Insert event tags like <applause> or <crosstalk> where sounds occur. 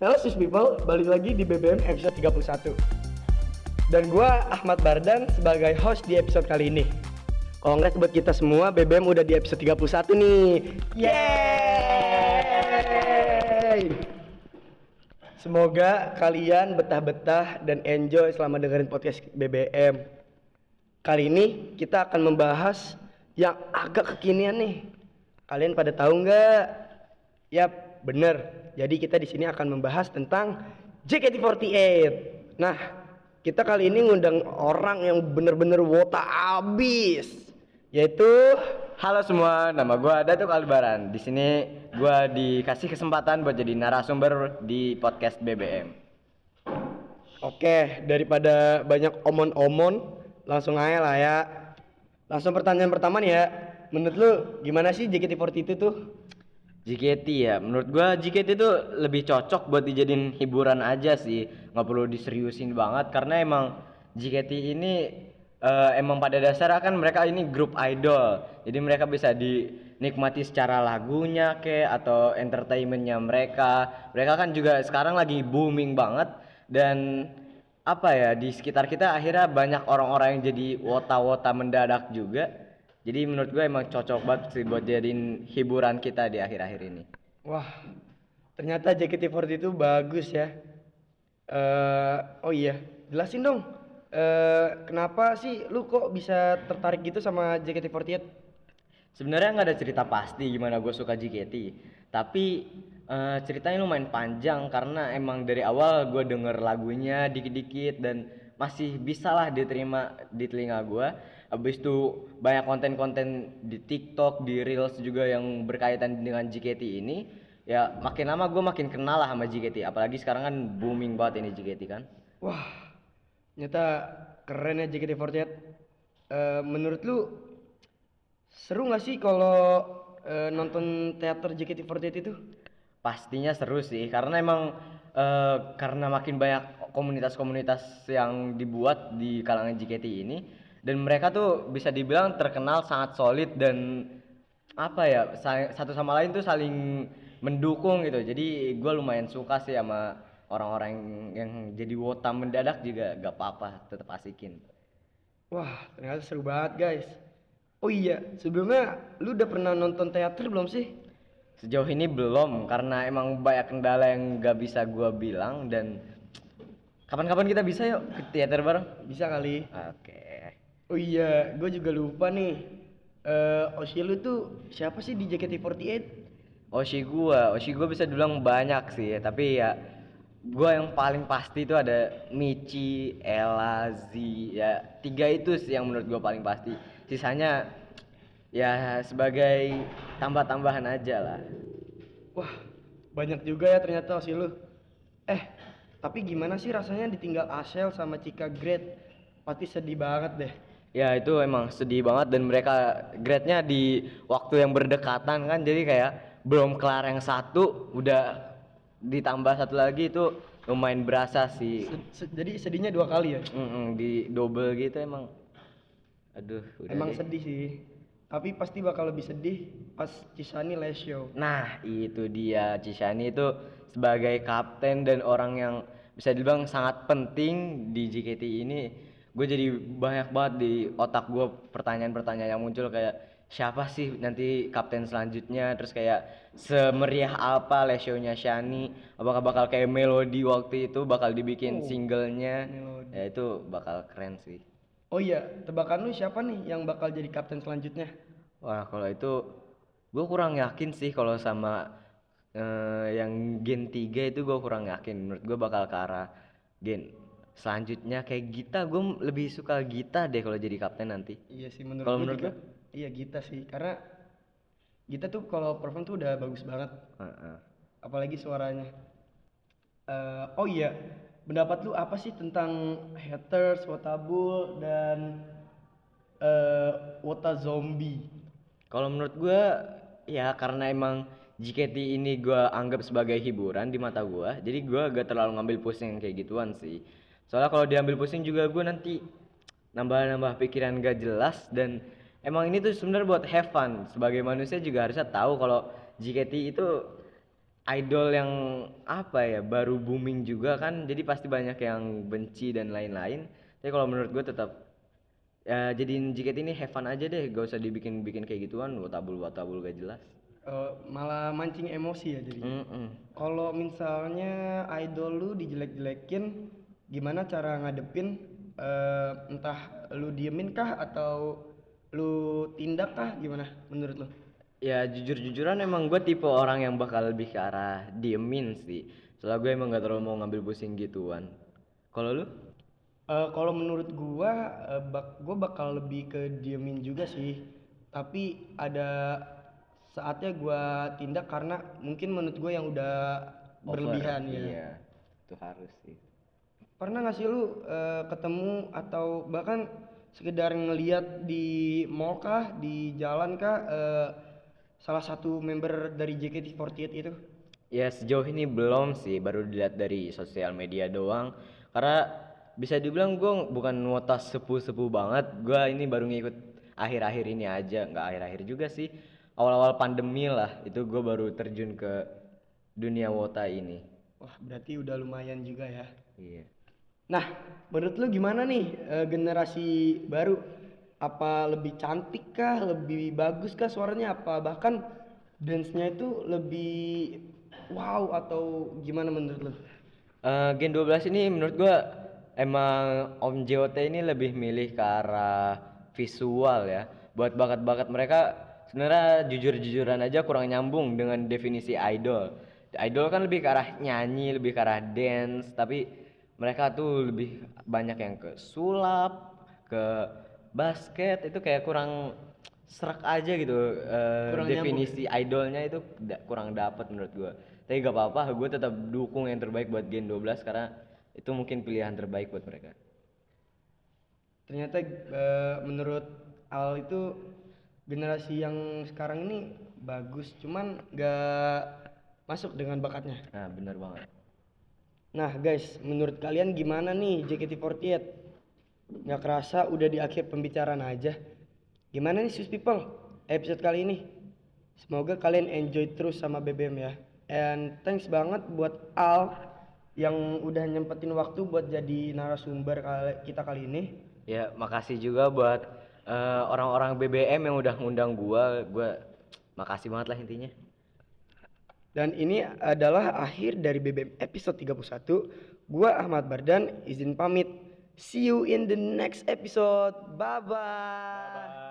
Halo sis people, balik lagi di BBM episode 31 Dan gua Ahmad Bardan sebagai host di episode kali ini. Kongres buat kita semua, BBM udah di episode 31 nih. Yeay! Semoga kalian betah-betah dan enjoy selama dengerin podcast BBM Kali ini kita akan membahas yang agak kekinian nih. Kalian pada tahu nggak? Yap, bener. Jadi kita di sini akan membahas tentang JKT48. Nah, kita kali ini ngundang orang yang bener-bener wota abis, yaitu Halo semua, nama gua Datuk Albaran. Di sini gua dikasih kesempatan buat jadi narasumber di podcast BBM. Oke, daripada banyak omon-omon, langsung aja lah ya. Langsung pertanyaan pertama nih ya. Menurut lu gimana sih JKT48 itu tuh? JKT ya, menurut gua JKT itu lebih cocok buat dijadiin hiburan aja sih, nggak perlu diseriusin banget karena emang JKT ini eh, emang pada dasarnya kan mereka ini grup idol, jadi mereka bisa dinikmati secara lagunya ke atau entertainmentnya mereka. Mereka kan juga sekarang lagi booming banget dan apa ya di sekitar kita akhirnya banyak orang-orang yang jadi wota-wota mendadak juga. Jadi menurut gue emang cocok banget sih buat jadiin hiburan kita di akhir-akhir ini. Wah, ternyata JKT48 itu bagus ya. eh oh iya, jelasin dong. eh kenapa sih lu kok bisa tertarik gitu sama JKT48? Sebenarnya nggak ada cerita pasti gimana gue suka JKT, tapi eh, ceritanya lumayan panjang karena emang dari awal gue denger lagunya dikit-dikit dan masih bisa lah diterima di telinga gue. Habis itu banyak konten-konten di TikTok, di Reels juga yang berkaitan dengan JKT ini. Ya makin lama gue makin kenal lah sama JKT, apalagi sekarang kan booming banget ini JKT kan. Wah, ternyata keren ya JKT48. Eh menurut lu seru nggak sih kalau eh, nonton teater JKT48 itu? Pastinya seru sih karena emang eh, karena makin banyak komunitas-komunitas yang dibuat di kalangan JKT ini dan mereka tuh bisa dibilang terkenal sangat solid dan apa ya sa- satu sama lain tuh saling mendukung gitu jadi gue lumayan suka sih sama orang-orang yang jadi wota mendadak juga gak apa-apa tetap asikin Wah, ternyata seru banget guys. Oh iya, sebelumnya lu udah pernah nonton teater belum sih? sejauh ini belum karena emang banyak kendala yang gak bisa gue bilang dan <tsk> kapan-kapan kita bisa yuk ke teater bareng Bisa kali. oke Oh iya, gue juga lupa nih. Eh, Oshi lu tuh siapa sih di JKT48? Oshi gua, Oshi gua bisa dibilang banyak sih, tapi ya gua yang paling pasti itu ada Michi, Ella, Z, ya tiga itu sih yang menurut gua paling pasti. Sisanya ya sebagai tambah-tambahan aja lah. Wah, banyak juga ya ternyata Oshi lu. Eh, tapi gimana sih rasanya ditinggal Ashel sama Cika Great? Pasti sedih banget deh. Ya itu emang sedih banget dan mereka grade-nya di waktu yang berdekatan kan, jadi kayak belum kelar yang satu udah ditambah satu lagi itu lumayan berasa sih. Se- se- jadi sedihnya dua kali ya? Mm-mm, di double gitu emang. Aduh, udah Emang deh. sedih sih. Tapi pasti bakal lebih sedih pas Cisani show. Nah, itu dia Cishani itu sebagai kapten dan orang yang bisa dibilang sangat penting di JKT ini. Gue jadi banyak banget di otak gue pertanyaan-pertanyaan yang muncul kayak siapa sih nanti kapten selanjutnya? Terus kayak semeriah apa lesionya Shani? Apakah bakal kayak Melody waktu itu bakal dibikin Oh, singlenya? Ya itu bakal keren sih. Oh iya, tebakan lu siapa nih yang bakal jadi kapten selanjutnya? Wah, kalau itu gue kurang yakin sih kalau sama eh, yang Gen 3 itu gue kurang yakin. Menurut gue bakal ke arah Gen selanjutnya kayak Gita. Gue lebih suka Gita deh kalau jadi kapten nanti. Iya sih menurut Kalau menurut juga. Iya Gita sih, karena Gita tuh kalau perform tuh udah bagus banget, Heeh. apalagi suaranya. Eh, oh iya, pendapat lu apa sih tentang haters, wotabul dan eh wota zombie? Kalau menurut gue ya karena emang JKT ini gue anggap sebagai hiburan di mata gue, jadi gue gak terlalu ngambil pusing kayak gituan sih. Soalnya kalau diambil pusing juga gue nanti nambah-nambah pikiran gak jelas dan emang ini tuh sebenarnya buat have fun. Sebagai manusia juga harusnya tahu kalau JKT itu idol yang apa ya baru booming juga kan jadi pasti banyak yang benci dan lain-lain tapi kalau menurut gue tetap ya jadiin JKT ini have fun aja deh gak usah dibikin-bikin kayak gituan watabul watabul gak jelas Eh, malah mancing emosi ya jadi. Mm-mm. Kalau misalnya idol lu dijelek-jelekin, gimana cara ngadepin? eh, entah lu diemin kah atau lu tindak kah? Gimana menurut lu? ya jujur-jujuran emang gue tipe orang yang bakal lebih ke arah diemin sih soalnya gue emang gak terlalu mau ngambil pusing gituan kalau lu Eh, kalau menurut gua, eh, bak gua bakal lebih ke diemin juga sih. Tapi ada saatnya gua tindak karena mungkin menurut gua yang udah berlebihan Over, ya. iya itu harus sih Pernah nggak sih lu eh, ketemu atau bahkan sekedar ngeliat di mall kah, di jalan kah, eh, salah satu member dari JKT48 itu? Ya sejauh ini belum sih, baru dilihat dari sosial media doang. Karena bisa dibilang gue bukan wota sepuh-sepuh banget. Gue ini baru ngikut akhir-akhir ini aja, nggak akhir-akhir juga sih. Awal-awal pandemi lah, itu gue baru terjun ke dunia wota ini. Wah, berarti udah lumayan juga ya. Iya. Nah, menurut lu gimana nih eh, generasi baru? Apa lebih cantik kah, lebih bagus kah suaranya? Apa bahkan dance-nya itu lebih wow atau gimana menurut lu? Eh, Gen 12 ini menurut gue emang Om JOT ini lebih milih ke arah visual ya. Buat bakat-bakat mereka sebenarnya jujur-jujuran aja kurang nyambung dengan definisi idol. Idol kan lebih ke arah nyanyi, lebih ke arah dance, tapi mereka tuh lebih banyak yang ke sulap, ke basket itu kayak kurang serak aja gitu Kurang definisi idolnya itu da- kurang dapat menurut gua. Tapi gak apa-apa, gue tetap dukung yang terbaik buat Gen 12 karena itu mungkin pilihan terbaik buat mereka. Ternyata eh, menurut Al itu generasi yang sekarang ini bagus, cuman gak masuk dengan bakatnya. Nah, bener banget. Nah guys, menurut kalian gimana nih JKT48? Nggak kerasa udah di akhir pembicaraan aja. Gimana nih sus people episode kali ini? Semoga kalian enjoy terus sama BBM ya. And thanks banget buat Al yang udah nyempetin waktu buat jadi narasumber kita kali ini. Ya, makasih juga buat eh, orang-orang BBM yang udah ngundang gua. Gua makasih banget lah intinya. Dan ini adalah akhir dari BBM episode 31. Gua Ahmad Bardan izin pamit. See you in the next episode. Bye bye.